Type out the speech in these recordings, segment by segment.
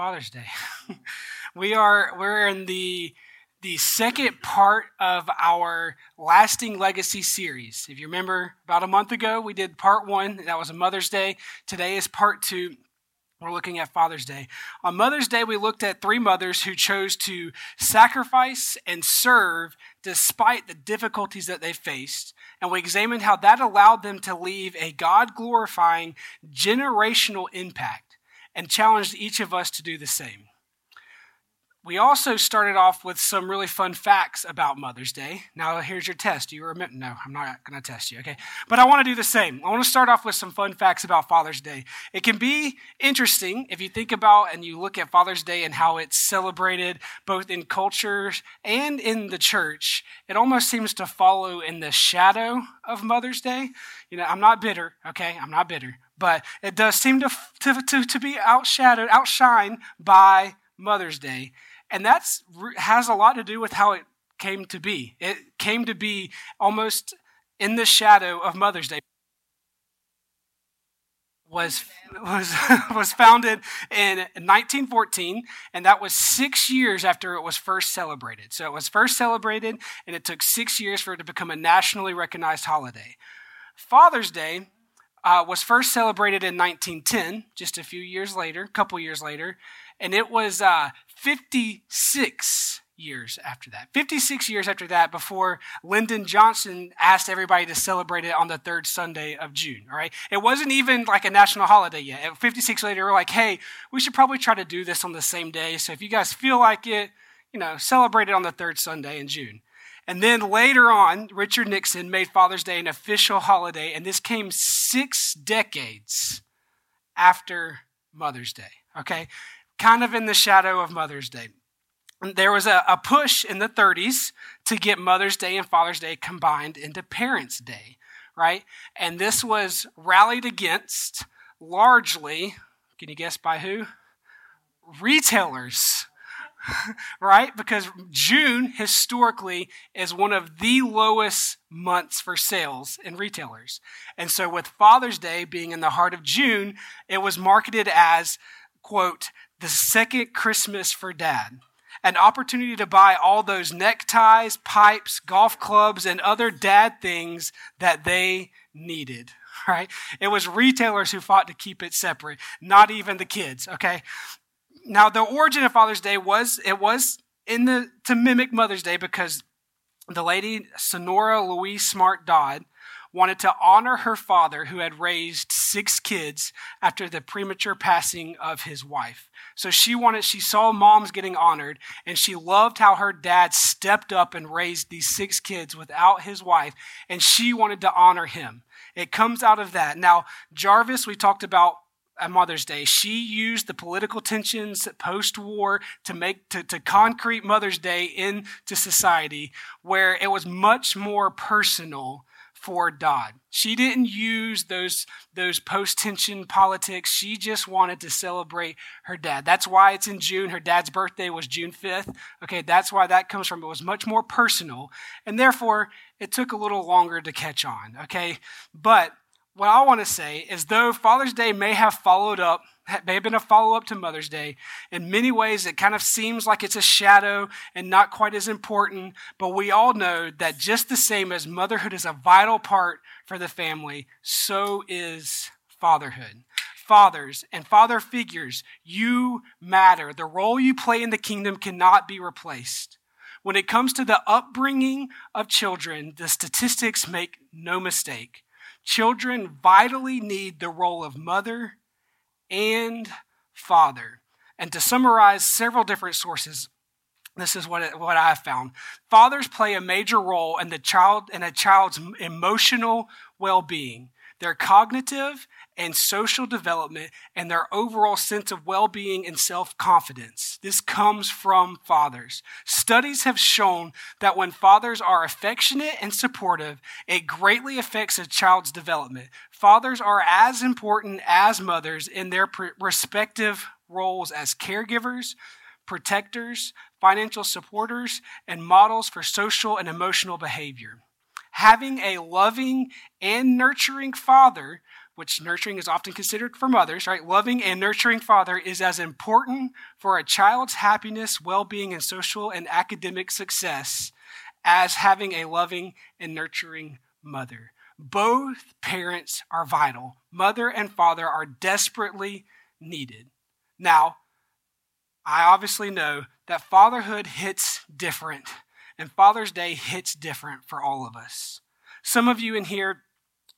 Father's Day. we are we're in the the second part of our lasting legacy series. If you remember about a month ago we did part 1, that was a Mother's Day. Today is part 2. We're looking at Father's Day. On Mother's Day, we looked at three mothers who chose to sacrifice and serve despite the difficulties that they faced. And we examined how that allowed them to leave a God glorifying generational impact and challenged each of us to do the same. We also started off with some really fun facts about Mother's Day. Now, here's your test. You remember? No, I'm not going to test you, okay? But I want to do the same. I want to start off with some fun facts about Father's Day. It can be interesting if you think about and you look at Father's Day and how it's celebrated both in cultures and in the church. It almost seems to follow in the shadow of Mother's Day. You know, I'm not bitter, okay? I'm not bitter but it does seem to, to, to, to be outshadowed, outshined by Mother's Day. And that has a lot to do with how it came to be. It came to be almost in the shadow of Mother's Day. Was, was, was founded in 1914, and that was six years after it was first celebrated. So it was first celebrated, and it took six years for it to become a nationally recognized holiday. Father's Day uh, was first celebrated in 1910, just a few years later, a couple years later, and it was uh, 56 years after that. 56 years after that, before Lyndon Johnson asked everybody to celebrate it on the third Sunday of June. All right, it wasn't even like a national holiday yet. At 56 later, we're like, hey, we should probably try to do this on the same day. So if you guys feel like it, you know, celebrate it on the third Sunday in June. And then later on, Richard Nixon made Father's Day an official holiday, and this came six decades after Mother's Day, okay? Kind of in the shadow of Mother's Day. There was a, a push in the 30s to get Mother's Day and Father's Day combined into Parents' Day, right? And this was rallied against largely, can you guess by who? Retailers right? Because June historically is one of the lowest months for sales in retailers. And so, with Father's Day being in the heart of June, it was marketed as, quote, the second Christmas for dad. An opportunity to buy all those neckties, pipes, golf clubs, and other dad things that they needed right? It was retailers who fought to keep it separate, not even the kids, okay? Now, the origin of Father's Day was it was in the to mimic Mother's Day because the lady Sonora Louise Smart Dodd wanted to honor her father who had raised six kids after the premature passing of his wife. So she wanted, she saw moms getting honored and she loved how her dad stepped up and raised these six kids without his wife and she wanted to honor him. It comes out of that. Now, Jarvis, we talked about at Mother's Day, she used the political tensions post war to make to, to concrete Mother's Day into society where it was much more personal for Dodd. She didn't use those, those post tension politics. She just wanted to celebrate her dad. That's why it's in June. Her dad's birthday was June 5th. Okay, that's why that comes from. It was much more personal, and therefore it took a little longer to catch on. Okay, but what I want to say is though Father's Day may have followed up may have been a follow up to Mother's Day. In many ways, it kind of seems like it's a shadow and not quite as important, but we all know that just the same as motherhood is a vital part for the family, so is fatherhood. Fathers and father figures, you matter. The role you play in the kingdom cannot be replaced. When it comes to the upbringing of children, the statistics make no mistake. Children vitally need the role of mother and Father. And to summarize several different sources, this is what, it, what I found. Fathers play a major role in the child in a child's emotional well-being, their cognitive and social development, and their overall sense of well-being and self-confidence. This comes from fathers. Studies have shown that when fathers are affectionate and supportive, it greatly affects a child's development. Fathers are as important as mothers in their respective roles as caregivers, protectors, financial supporters, and models for social and emotional behavior. Having a loving and nurturing father, which nurturing is often considered for mothers, right? Loving and nurturing father is as important for a child's happiness, well being, and social and academic success as having a loving and nurturing mother. Both parents are vital. Mother and father are desperately needed. Now, I obviously know that fatherhood hits different, and Father's Day hits different for all of us. Some of you in here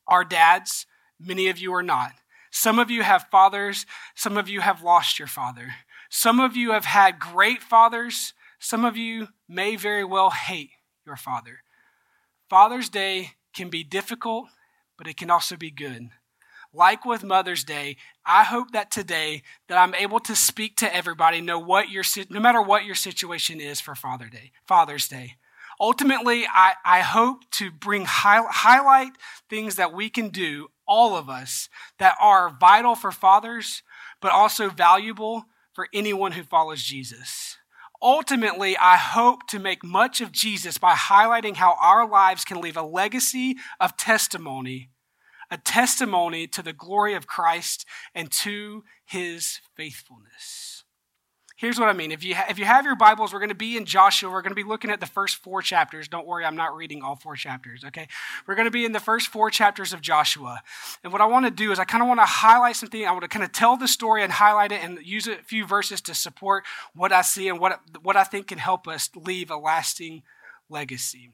are dads, many of you are not. Some of you have fathers, some of you have lost your father. Some of you have had great fathers, some of you may very well hate your father. Father's Day can be difficult, but it can also be good. Like with Mother's Day, I hope that today that I'm able to speak to everybody, know what your no matter what your situation is for Father Day, Father's Day. Ultimately, I, I hope to bring high, highlight things that we can do, all of us, that are vital for fathers, but also valuable for anyone who follows Jesus ultimately, I hope to make much of Jesus by highlighting how our lives can leave a legacy of testimony, a testimony to the glory of Christ and to his faithfulness. Here's what I mean. If you, ha- if you have your Bibles, we're going to be in Joshua. We're going to be looking at the first four chapters. Don't worry, I'm not reading all four chapters, okay? We're going to be in the first four chapters of Joshua. And what I want to do is I kind of want to highlight something. I want to kind of tell the story and highlight it and use a few verses to support what I see and what, what I think can help us leave a lasting legacy.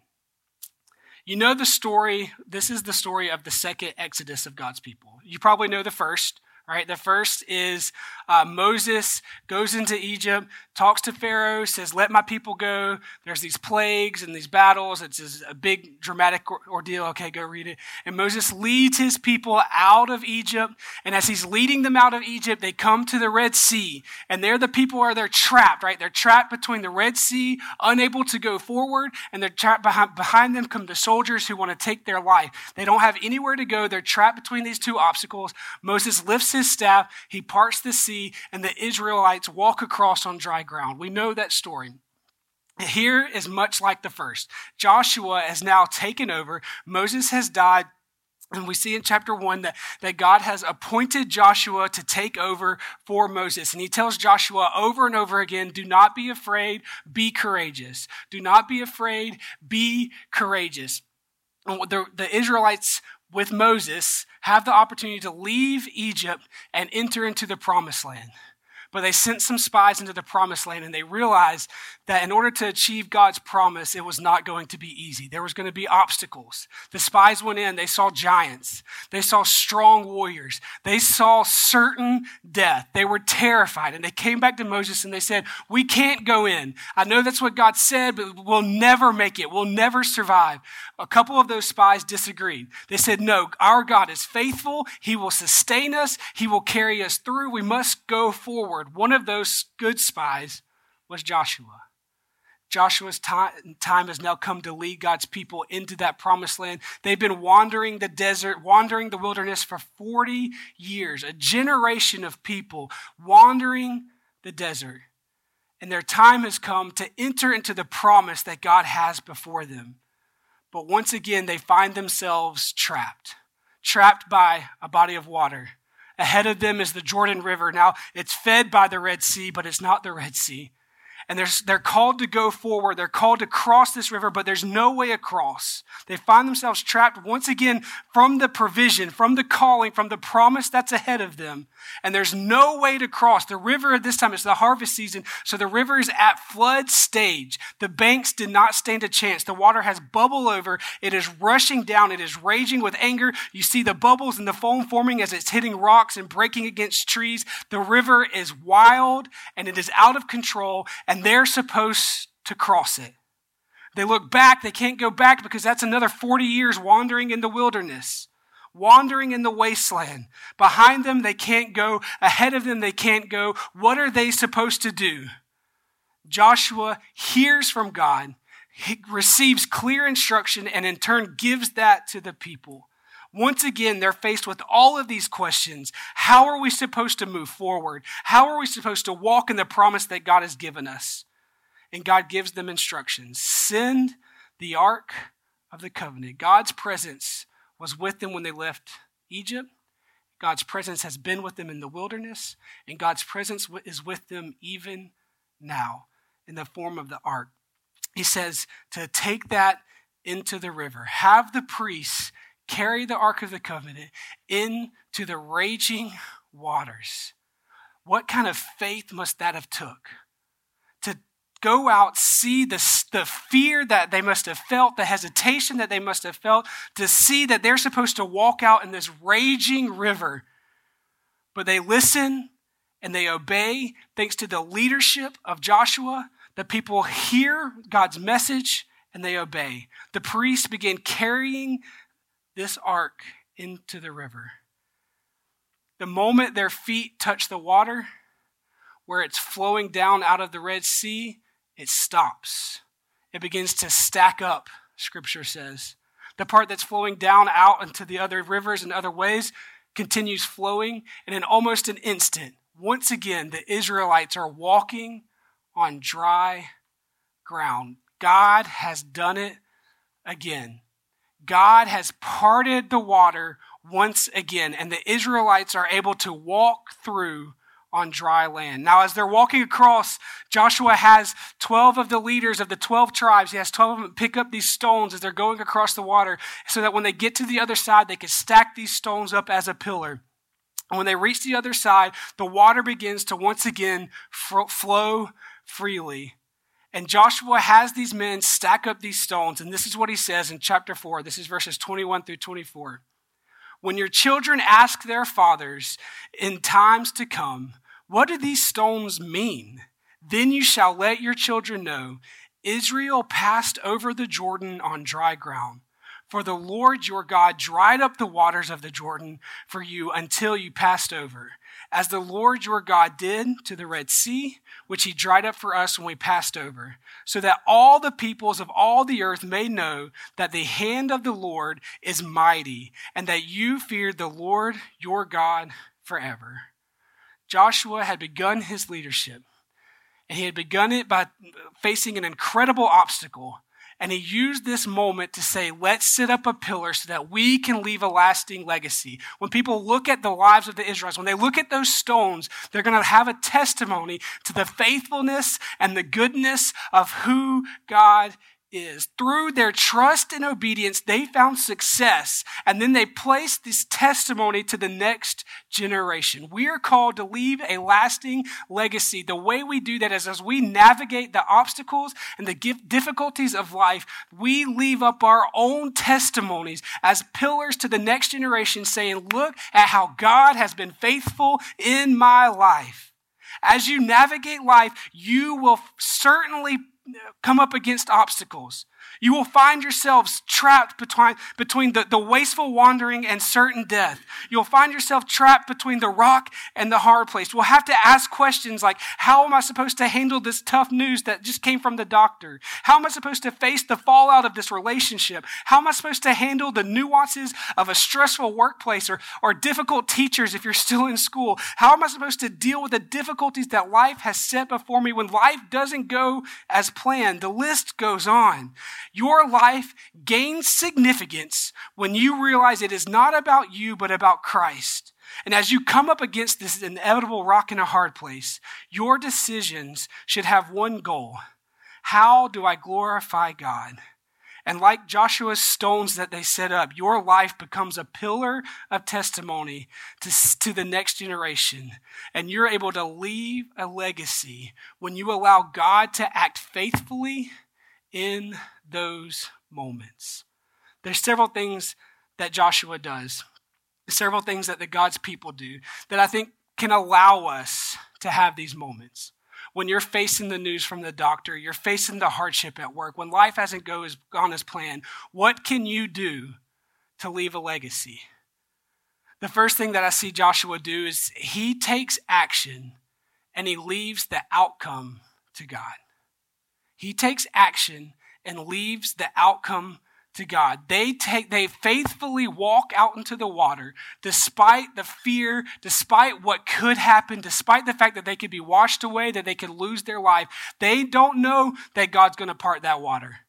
You know the story. This is the story of the second exodus of God's people. You probably know the first. Right, the first is uh, Moses goes into Egypt, talks to Pharaoh, says, Let my people go. There's these plagues and these battles. It's a big dramatic ordeal. Okay, go read it. And Moses leads his people out of Egypt. And as he's leading them out of Egypt, they come to the Red Sea. And there the people are, they're trapped, right? They're trapped between the Red Sea, unable to go forward. And they're trapped behind, behind them come the soldiers who want to take their life. They don't have anywhere to go. They're trapped between these two obstacles. Moses lifts his staff, he parts the sea, and the Israelites walk across on dry ground. We know that story. Here is much like the first. Joshua has now taken over. Moses has died. And we see in chapter one that, that God has appointed Joshua to take over for Moses. And he tells Joshua over and over again, do not be afraid, be courageous. Do not be afraid, be courageous. The, the Israelites with Moses have the opportunity to leave Egypt and enter into the promised land. But they sent some spies into the promised land and they realized that in order to achieve God's promise, it was not going to be easy. There was going to be obstacles. The spies went in, they saw giants, they saw strong warriors, they saw certain death. They were terrified and they came back to Moses and they said, We can't go in. I know that's what God said, but we'll never make it. We'll never survive. A couple of those spies disagreed. They said, No, our God is faithful. He will sustain us, He will carry us through. We must go forward. One of those good spies was Joshua. Joshua's time, time has now come to lead God's people into that promised land. They've been wandering the desert, wandering the wilderness for 40 years, a generation of people wandering the desert. And their time has come to enter into the promise that God has before them. But once again, they find themselves trapped, trapped by a body of water. Ahead of them is the Jordan River. Now, it's fed by the Red Sea, but it's not the Red Sea and they're, they're called to go forward. They're called to cross this river, but there's no way across. They find themselves trapped once again from the provision, from the calling, from the promise that's ahead of them. And there's no way to cross. The river at this time is the harvest season, so the river is at flood stage. The banks did not stand a chance. The water has bubbled over. It is rushing down. It is raging with anger. You see the bubbles and the foam forming as it's hitting rocks and breaking against trees. The river is wild and it is out of control. And and they're supposed to cross it. They look back, they can't go back because that's another 40 years wandering in the wilderness, wandering in the wasteland. Behind them, they can't go. Ahead of them, they can't go. What are they supposed to do? Joshua hears from God, he receives clear instruction, and in turn gives that to the people. Once again, they're faced with all of these questions. How are we supposed to move forward? How are we supposed to walk in the promise that God has given us? And God gives them instructions. Send the ark of the covenant. God's presence was with them when they left Egypt. God's presence has been with them in the wilderness, and God's presence is with them even now in the form of the ark. He says to take that into the river, have the priests carry the Ark of the Covenant into the raging waters. What kind of faith must that have took? To go out, see the, the fear that they must have felt, the hesitation that they must have felt, to see that they're supposed to walk out in this raging river. But they listen and they obey thanks to the leadership of Joshua. The people hear God's message and they obey. The priests begin carrying this ark into the river. The moment their feet touch the water, where it's flowing down out of the Red Sea, it stops. It begins to stack up, Scripture says. The part that's flowing down out into the other rivers and other ways continues flowing, and in almost an instant, once again, the Israelites are walking on dry ground. God has done it again. God has parted the water once again, and the Israelites are able to walk through on dry land. Now, as they're walking across, Joshua has 12 of the leaders of the 12 tribes. He has 12 of them pick up these stones as they're going across the water so that when they get to the other side, they can stack these stones up as a pillar. And when they reach the other side, the water begins to once again flow freely. And Joshua has these men stack up these stones, and this is what he says in chapter 4. This is verses 21 through 24. When your children ask their fathers in times to come, What do these stones mean? Then you shall let your children know Israel passed over the Jordan on dry ground. For the Lord your God dried up the waters of the Jordan for you until you passed over as the Lord your God did to the Red Sea, which he dried up for us when we passed over, so that all the peoples of all the earth may know that the hand of the Lord is mighty, and that you feared the Lord your God forever. Joshua had begun his leadership, and he had begun it by facing an incredible obstacle and he used this moment to say, let's set up a pillar so that we can leave a lasting legacy. When people look at the lives of the Israelites, when they look at those stones, they're going to have a testimony to the faithfulness and the goodness of who God is through their trust and obedience, they found success. And then they placed this testimony to the next generation. We are called to leave a lasting legacy. The way we do that is as we navigate the obstacles and the difficulties of life, we leave up our own testimonies as pillars to the next generation saying, look at how God has been faithful in my life. As you navigate life, you will certainly come up against obstacles. You will find yourselves trapped between, between the, the wasteful wandering and certain death. You'll find yourself trapped between the rock and the hard place. We'll have to ask questions like, how am I supposed to handle this tough news that just came from the doctor? How am I supposed to face the fallout of this relationship? How am I supposed to handle the nuances of a stressful workplace or, or difficult teachers if you're still in school? How am I supposed to deal with the difficulties that life has set before me when life doesn't go as planned? The list goes on. Your life gains significance when you realize it is not about you, but about Christ. And as you come up against this inevitable rock in a hard place, your decisions should have one goal How do I glorify God? And like Joshua's stones that they set up, your life becomes a pillar of testimony to, to the next generation. And you're able to leave a legacy when you allow God to act faithfully in those moments. There's several things that Joshua does, several things that the God's people do that I think can allow us to have these moments. When you're facing the news from the doctor, you're facing the hardship at work, when life hasn't go as, gone as planned, what can you do to leave a legacy? The first thing that I see Joshua do is he takes action and he leaves the outcome to God. He takes action and leaves the outcome to God. They take, they faithfully walk out into the water despite the fear, despite what could happen, despite the fact that they could be washed away, that they could lose their life. They don't know that God's going to part that water,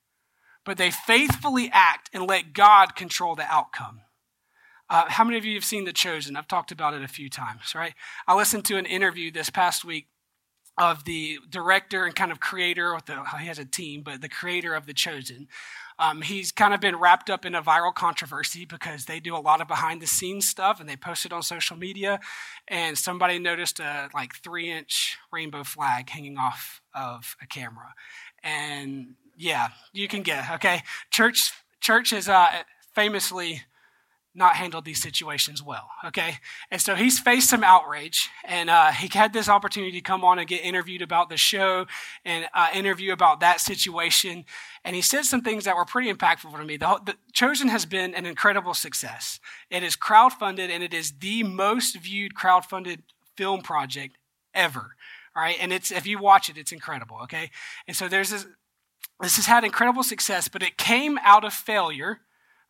but they faithfully act and let God control the outcome. Uh, how many of you have seen The Chosen? I've talked about it a few times, right? I listened to an interview this past week of the director and kind of creator, the, he has a team, but the creator of The Chosen. Um, he's kind of been wrapped up in a viral controversy because they do a lot of behind the scenes stuff and they post it on social media. And somebody noticed a like three inch rainbow flag hanging off of a camera. And yeah, you can get okay. Church church is uh, famously not handled these situations well. Okay. And so he's faced some outrage and uh, he had this opportunity to come on and get interviewed about the show and uh, interview about that situation. And he said some things that were pretty impactful to me. The, the Chosen has been an incredible success. It is crowdfunded and it is the most viewed crowdfunded film project ever. All right. And it's, if you watch it, it's incredible. Okay. And so there's this, this has had incredible success, but it came out of failure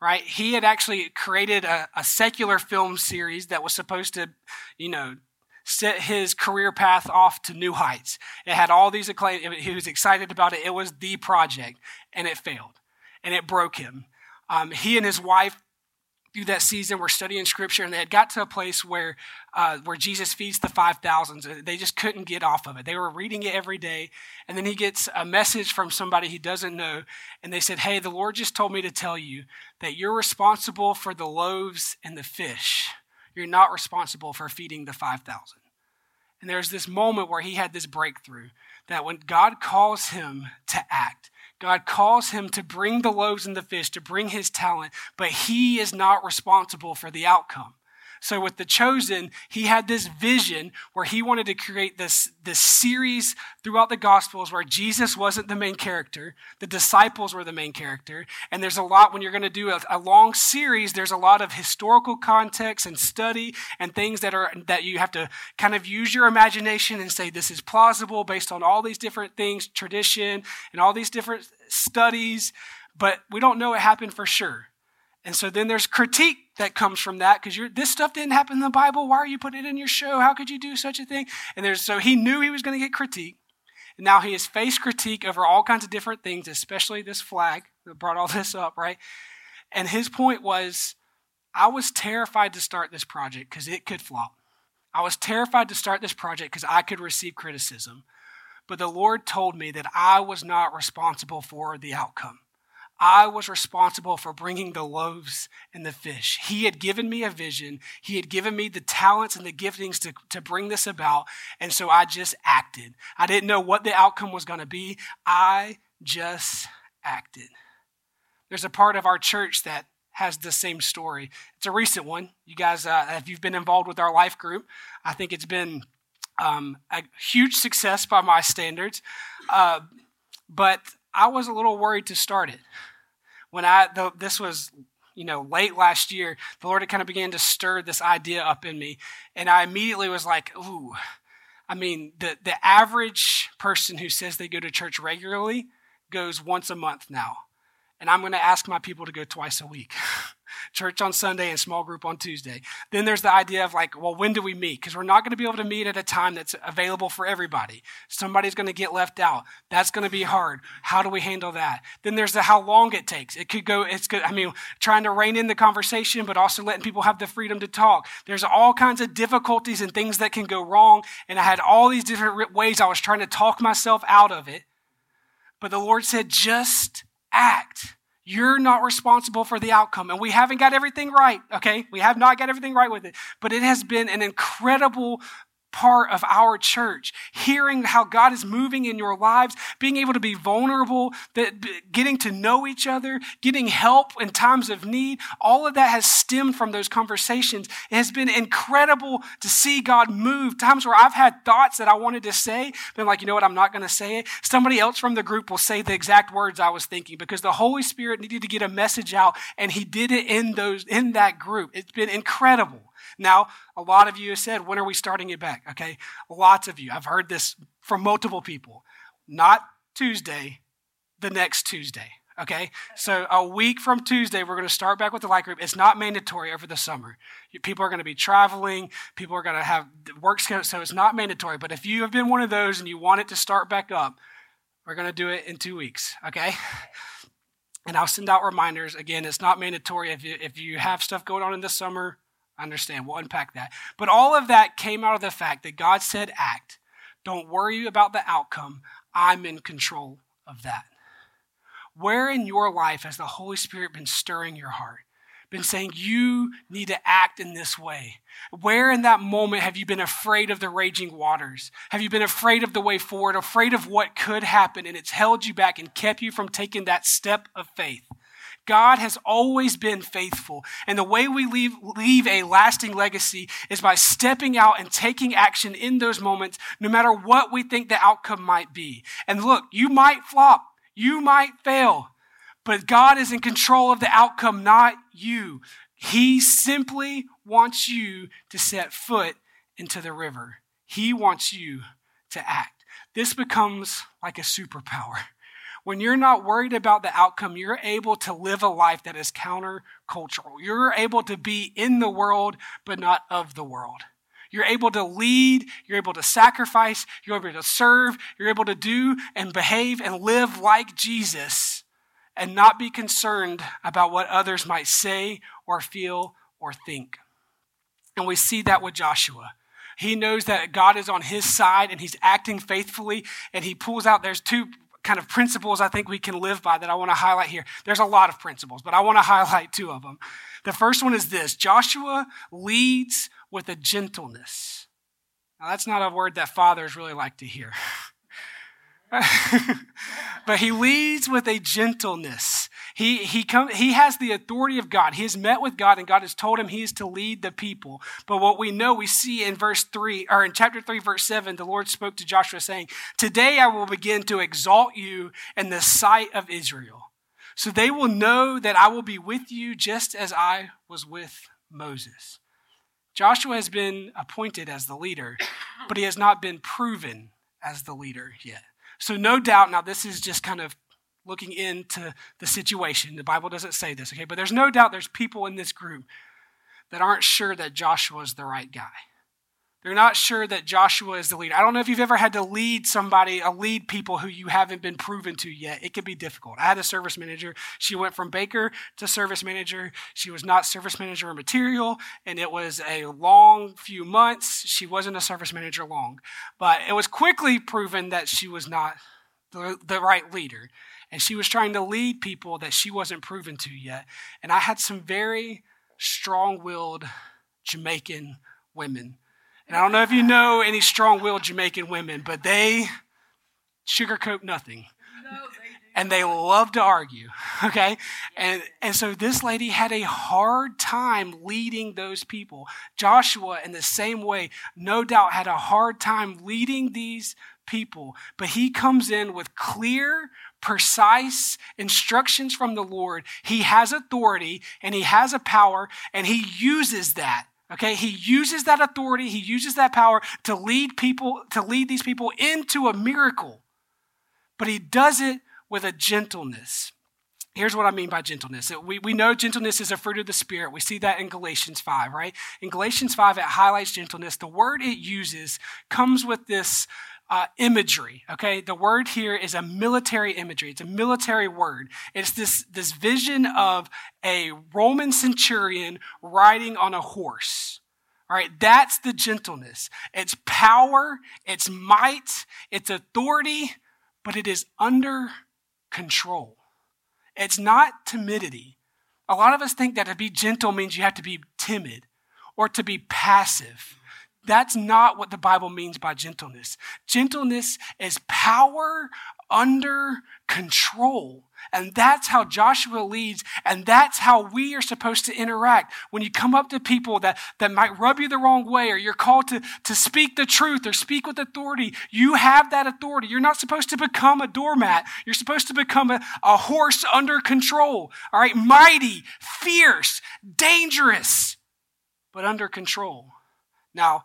right? He had actually created a, a secular film series that was supposed to, you know, set his career path off to new heights. It had all these acclaim. He was excited about it. It was the project, and it failed, and it broke him. Um, he and his wife through that season were studying scripture and they had got to a place where uh, where jesus feeds the 5000s they just couldn't get off of it. They were reading it every day and then he gets a message from somebody he doesn't know and they said hey the lord just told me to tell you that you're responsible for the loaves and the fish. You're not responsible for feeding the 5000 and there's this moment where he had this breakthrough that when god calls him to act God calls him to bring the loaves and the fish, to bring his talent, but he is not responsible for the outcome. So with the chosen, he had this vision where he wanted to create this, this series throughout the gospels where Jesus wasn't the main character. The disciples were the main character. And there's a lot, when you're going to do a, a long series, there's a lot of historical context and study and things that are, that you have to kind of use your imagination and say, this is plausible based on all these different things, tradition and all these different studies. But we don't know what happened for sure. And so then there's critique that comes from that because this stuff didn't happen in the Bible. Why are you putting it in your show? How could you do such a thing? And there's so he knew he was going to get critique. And now he has faced critique over all kinds of different things, especially this flag that brought all this up, right? And his point was, I was terrified to start this project because it could flop. I was terrified to start this project because I could receive criticism. But the Lord told me that I was not responsible for the outcome. I was responsible for bringing the loaves and the fish. He had given me a vision. He had given me the talents and the giftings to, to bring this about. And so I just acted. I didn't know what the outcome was going to be. I just acted. There's a part of our church that has the same story. It's a recent one. You guys, uh, if you've been involved with our life group, I think it's been um, a huge success by my standards. Uh, but I was a little worried to start it. When I, the, this was, you know, late last year, the Lord had kind of began to stir this idea up in me. And I immediately was like, ooh, I mean, the, the average person who says they go to church regularly goes once a month now. And I'm going to ask my people to go twice a week. church on Sunday and small group on Tuesday. Then there's the idea of like, well, when do we meet? Because we're not going to be able to meet at a time that's available for everybody. Somebody's going to get left out. That's going to be hard. How do we handle that? Then there's the how long it takes. It could go, it's good. I mean, trying to rein in the conversation, but also letting people have the freedom to talk. There's all kinds of difficulties and things that can go wrong. And I had all these different ways I was trying to talk myself out of it. But the Lord said, just act. You're not responsible for the outcome. And we haven't got everything right, okay? We have not got everything right with it. But it has been an incredible part of our church. Hearing how God is moving in your lives, being able to be vulnerable, that, getting to know each other, getting help in times of need, all of that has stemmed from those conversations. It has been incredible to see God move. Times where I've had thoughts that I wanted to say, been like, you know what, I'm not going to say it. Somebody else from the group will say the exact words I was thinking because the Holy Spirit needed to get a message out and he did it in those, in that group. It's been incredible. Now, a lot of you have said, when are we starting it back? Okay. Lots of you. I've heard this from multiple people. Not Tuesday, the next Tuesday. Okay. So a week from Tuesday, we're going to start back with the life group. It's not mandatory over the summer. People are going to be traveling. People are going to have work schedules, So it's not mandatory. But if you have been one of those and you want it to start back up, we're going to do it in two weeks. Okay. And I'll send out reminders. Again, it's not mandatory. If you, if you have stuff going on in the summer, understand. We'll unpack that. But all of that came out of the fact that God said, act. Don't worry about the outcome. I'm in control of that. Where in your life has the Holy Spirit been stirring your heart? Been saying you need to act in this way? Where in that moment have you been afraid of the raging waters? Have you been afraid of the way forward, afraid of what could happen, and it's held you back and kept you from taking that step of faith? God has always been faithful. And the way we leave, leave a lasting legacy is by stepping out and taking action in those moments, no matter what we think the outcome might be. And look, you might flop, you might fail, but God is in control of the outcome, not you. He simply wants you to set foot into the river. He wants you to act. This becomes like a superpower when you're not worried about the outcome, you're able to live a life that is countercultural. You're able to be in the world, but not of the world. You're able to lead, you're able to sacrifice, you're able to serve, you're able to do and behave and live like Jesus and not be concerned about what others might say or feel or think. And we see that with Joshua. He knows that God is on his side and he's acting faithfully and he pulls out there's two kind of principles I think we can live by that I want to highlight here. There's a lot of principles, but I want to highlight two of them. The first one is this Joshua leads with a gentleness. Now, that's not a word that fathers really like to hear. but he leads with a gentleness. He, he, come, he has the authority of God. He has met with God, and God has told him he is to lead the people. But what we know, we see in verse 3, or in chapter 3, verse 7, the Lord spoke to Joshua, saying, Today I will begin to exalt you in the sight of Israel. So they will know that I will be with you just as I was with Moses. Joshua has been appointed as the leader, but he has not been proven as the leader yet. So, no doubt, now this is just kind of looking into the situation. The Bible doesn't say this, okay? But there's no doubt there's people in this group that aren't sure that Joshua is the right guy. They're not sure that Joshua is the leader. I don't know if you've ever had to lead somebody, a lead people who you haven't been proven to yet. It can be difficult. I had a service manager. She went from baker to service manager. She was not service manager material, and it was a long few months. She wasn't a service manager long, but it was quickly proven that she was not the, the right leader. And she was trying to lead people that she wasn't proven to yet. And I had some very strong willed Jamaican women and I don't know if you know any strong willed Jamaican women, but they sugarcoat nothing. and they love to argue, okay? And, and so this lady had a hard time leading those people. Joshua, in the same way, no doubt had a hard time leading these people, but he comes in with clear, precise instructions from the Lord. He has authority and he has a power and he uses that. Okay, he uses that authority, he uses that power to lead people, to lead these people into a miracle. But he does it with a gentleness. Here's what I mean by gentleness. We, we know gentleness is a fruit of the Spirit. We see that in Galatians 5, right? In Galatians 5, it highlights gentleness. The word it uses comes with this uh, imagery, okay? The word here is a military imagery. It's a military word. It's this, this vision of a Roman centurion riding on a horse. All right, that's the gentleness. It's power, it's might, it's authority, but it is under control. It's not timidity. A lot of us think that to be gentle means you have to be timid or to be passive. That's not what the Bible means by gentleness. Gentleness is power under control. And that's how Joshua leads, and that's how we are supposed to interact. When you come up to people that, that might rub you the wrong way, or you're called to, to speak the truth or speak with authority, you have that authority. You're not supposed to become a doormat. You're supposed to become a, a horse under control. All right, mighty, fierce, dangerous, but under control. Now,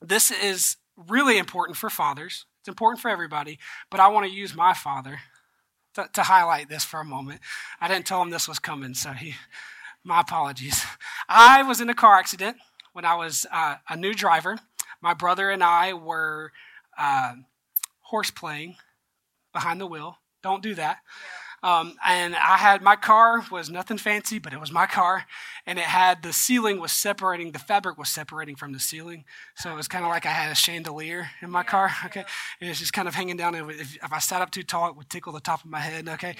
this is really important for fathers. It's important for everybody, but I want to use my father to, to highlight this for a moment. I didn't tell him this was coming, so he, my apologies. I was in a car accident when I was uh, a new driver. My brother and I were uh, horse playing behind the wheel. Don't do that. Yeah. Um, and I had my car was nothing fancy, but it was my car, and it had the ceiling was separating, the fabric was separating from the ceiling, so it was kind of like I had a chandelier in my car. Okay, it was just kind of hanging down. If, if I sat up too tall, it would tickle the top of my head. Okay,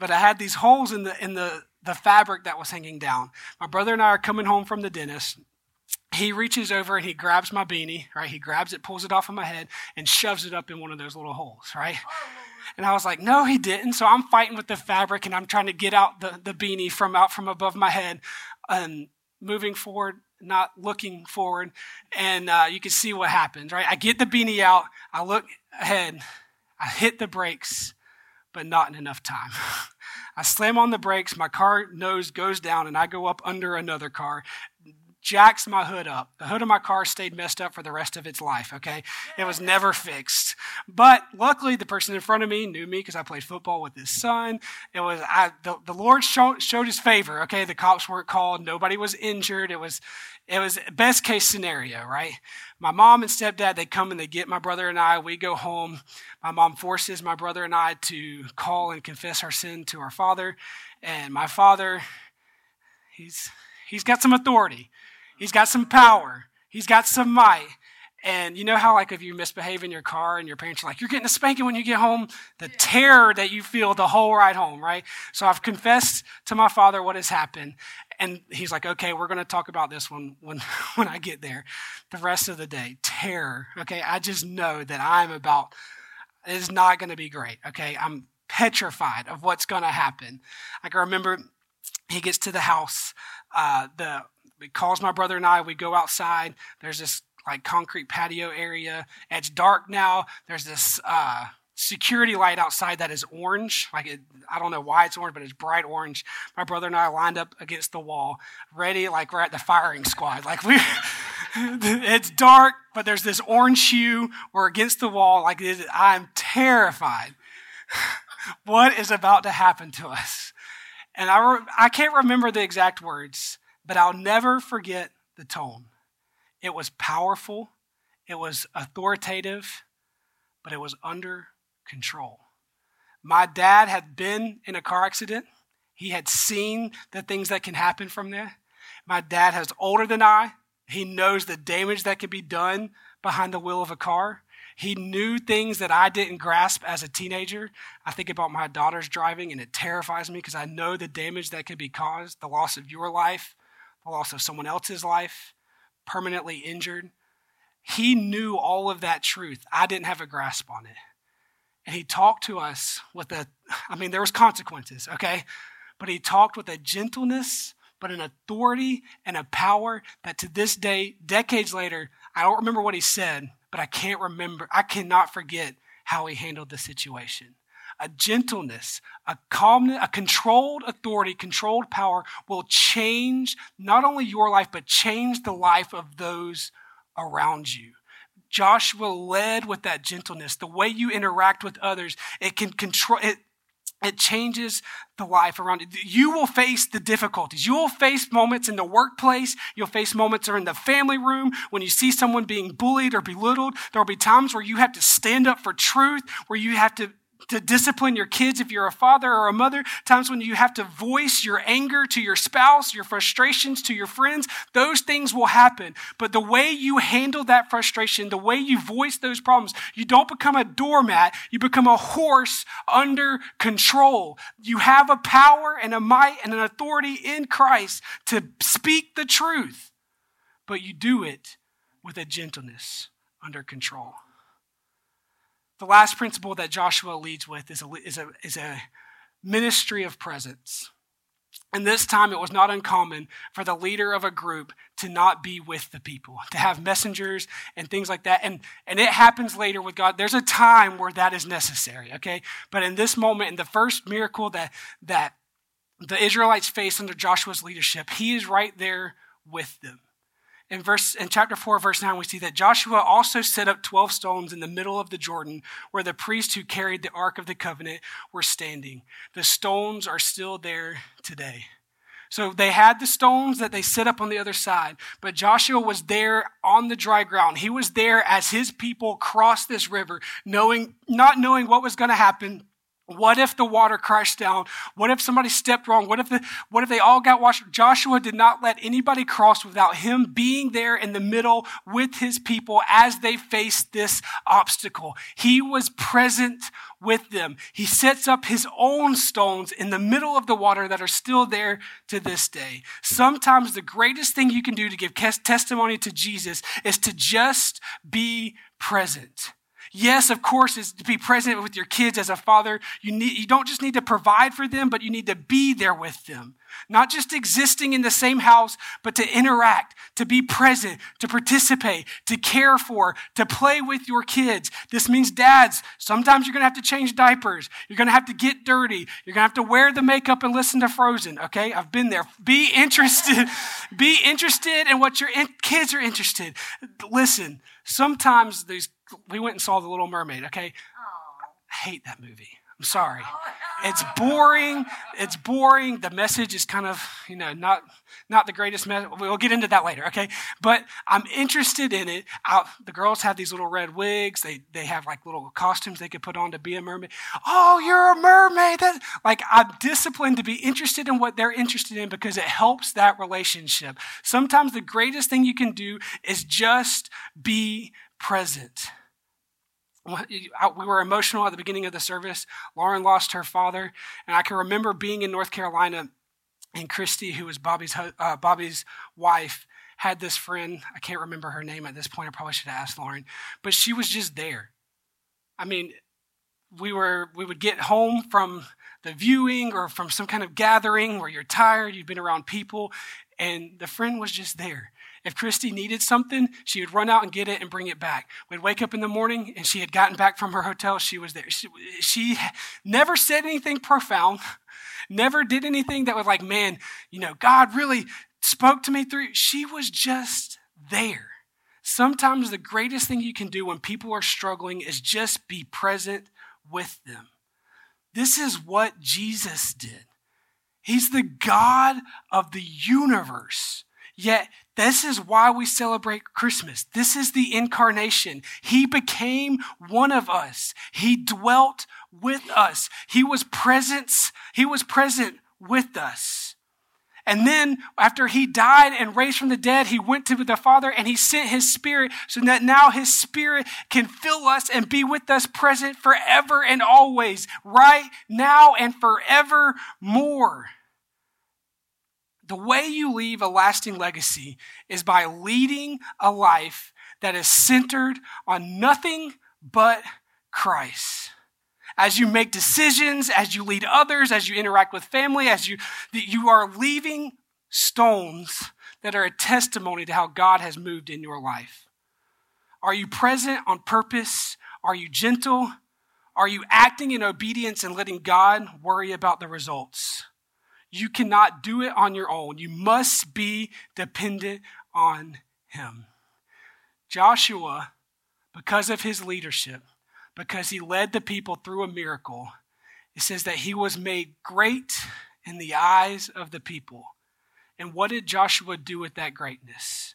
but I had these holes in the in the the fabric that was hanging down. My brother and I are coming home from the dentist, he reaches over and he grabs my beanie, right? He grabs it, pulls it off of my head, and shoves it up in one of those little holes, right? And I was like, no, he didn't. So I'm fighting with the fabric and I'm trying to get out the, the beanie from out from above my head and moving forward, not looking forward. And uh, you can see what happens, right? I get the beanie out, I look ahead, I hit the brakes, but not in enough time. I slam on the brakes, my car nose goes down, and I go up under another car jacks my hood up. The hood of my car stayed messed up for the rest of its life, okay? It was never fixed. But luckily, the person in front of me knew me because I played football with his son. It was, I, the, the Lord showed, showed his favor, okay? The cops weren't called. Nobody was injured. It was, it was best case scenario, right? My mom and stepdad, they come and they get my brother and I. We go home. My mom forces my brother and I to call and confess our sin to our father. And my father, he's, he's got some authority. He's got some power. He's got some might. And you know how, like, if you misbehave in your car and your parents are like, you're getting a spanking when you get home, the terror that you feel the whole ride home, right? So I've confessed to my father what has happened. And he's like, okay, we're going to talk about this one when, when I get there. The rest of the day, terror. Okay. I just know that I'm about, it's not going to be great. Okay. I'm petrified of what's going to happen. Like, I can remember he gets to the house. Uh, the he calls my brother and I. We go outside. There's this like concrete patio area. It's dark now. There's this uh, security light outside that is orange. Like it, I don't know why it's orange, but it's bright orange. My brother and I lined up against the wall, ready like we're at the firing squad. Like we, it's dark, but there's this orange hue. We're against the wall. Like I'm terrified. what is about to happen to us? And I, re- I can't remember the exact words, but I'll never forget the tone. It was powerful, it was authoritative, but it was under control. My dad had been in a car accident. He had seen the things that can happen from there. My dad is older than I. He knows the damage that can be done behind the wheel of a car. He knew things that I didn't grasp as a teenager. I think about my daughter's driving and it terrifies me because I know the damage that can be caused, the loss of your life, loss of someone else's life, permanently injured. He knew all of that truth. I didn't have a grasp on it. And he talked to us with a, I mean, there was consequences, okay? But he talked with a gentleness, but an authority and a power that to this day, decades later, I don't remember what he said, but I can't remember, I cannot forget how he handled the situation. A gentleness, a calmness, a controlled authority, controlled power will change not only your life, but change the life of those around you. Joshua led with that gentleness. The way you interact with others, it can control, it, it changes the life around you. You will face the difficulties. You will face moments in the workplace. You'll face moments are in the family room when you see someone being bullied or belittled. There will be times where you have to stand up for truth, where you have to to discipline your kids if you're a father or a mother, times when you have to voice your anger to your spouse, your frustrations to your friends, those things will happen. But the way you handle that frustration, the way you voice those problems, you don't become a doormat, you become a horse under control. You have a power and a might and an authority in Christ to speak the truth, but you do it with a gentleness under control. The last principle that Joshua leads with is a, is a, is a ministry of presence. And this time it was not uncommon for the leader of a group to not be with the people, to have messengers and things like that. And, and it happens later with God. There's a time where that is necessary, okay? But in this moment, in the first miracle that, that the Israelites face under Joshua's leadership, he is right there with them in verse in chapter 4 verse 9 we see that joshua also set up 12 stones in the middle of the jordan where the priests who carried the ark of the covenant were standing. The stones are still there today. So they had the stones that they set up on the other side but joshua was there on the dry ground. He was there as his people crossed this river knowing not knowing what was going to happen what if the water crashed down? What if somebody stepped wrong? What if the, what if they all got washed? Joshua did not let anybody cross without him being there in the middle with his people as they faced this obstacle. He was present with them. He sets up his own stones in the middle of the water that are still there to this day. Sometimes the greatest thing you can do to give testimony to Jesus is to just be present. Yes, of course, is to be present with your kids as a father. You need, you don't just need to provide for them, but you need to be there with them. Not just existing in the same house, but to interact, to be present, to participate, to care for, to play with your kids. This means dads, sometimes you're going to have to change diapers. You're going to have to get dirty. You're going to have to wear the makeup and listen to Frozen. Okay. I've been there. Be interested. be interested in what your in- kids are interested. Listen, sometimes these we went and saw The Little Mermaid, okay? I hate that movie. I'm sorry. Oh, it's boring. It's boring. The message is kind of, you know, not not the greatest message. We'll get into that later, okay? But I'm interested in it. I, the girls have these little red wigs. They they have like little costumes they could put on to be a mermaid. Oh, you're a mermaid. That, like I'm disciplined to be interested in what they're interested in because it helps that relationship. Sometimes the greatest thing you can do is just be present we were emotional at the beginning of the service. Lauren lost her father, and I can remember being in North Carolina, and Christy, who was Bobby's uh, Bobby's wife, had this friend. I can't remember her name at this point. I probably should have asked Lauren, but she was just there. I mean, we were we would get home from the viewing or from some kind of gathering where you're tired, you've been around people, and the friend was just there. If Christy needed something, she would run out and get it and bring it back. We'd wake up in the morning and she had gotten back from her hotel. She was there. She, she never said anything profound, never did anything that was like, man, you know, God really spoke to me through. She was just there. Sometimes the greatest thing you can do when people are struggling is just be present with them. This is what Jesus did. He's the God of the universe. Yet, this is why we celebrate Christmas. This is the incarnation. He became one of us. He dwelt with us. He was presence. He was present with us. And then after he died and raised from the dead, he went to the Father and he sent his spirit so that now his spirit can fill us and be with us present forever and always, right now and forevermore. The way you leave a lasting legacy is by leading a life that is centered on nothing but Christ. As you make decisions, as you lead others, as you interact with family, as you, you are leaving stones that are a testimony to how God has moved in your life. Are you present on purpose? Are you gentle? Are you acting in obedience and letting God worry about the results? You cannot do it on your own. You must be dependent on Him. Joshua, because of his leadership, because he led the people through a miracle, it says that he was made great in the eyes of the people. And what did Joshua do with that greatness?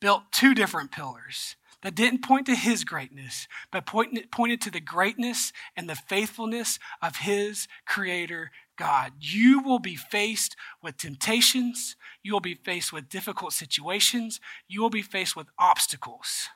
Built two different pillars that didn't point to his greatness, but pointed, to the greatness and the faithfulness of his creator God. You will be faced with temptations. You will be faced with difficult situations. You will be faced with obstacles.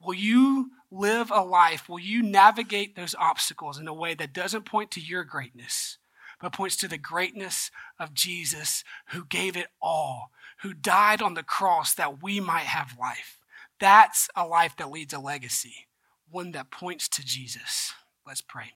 Will you live a life? Will you navigate those obstacles in a way that doesn't point to your greatness, but points to the greatness of Jesus who gave it all, who died on the cross that we might have life? That's a life that leads a legacy, one that points to Jesus. Let's pray.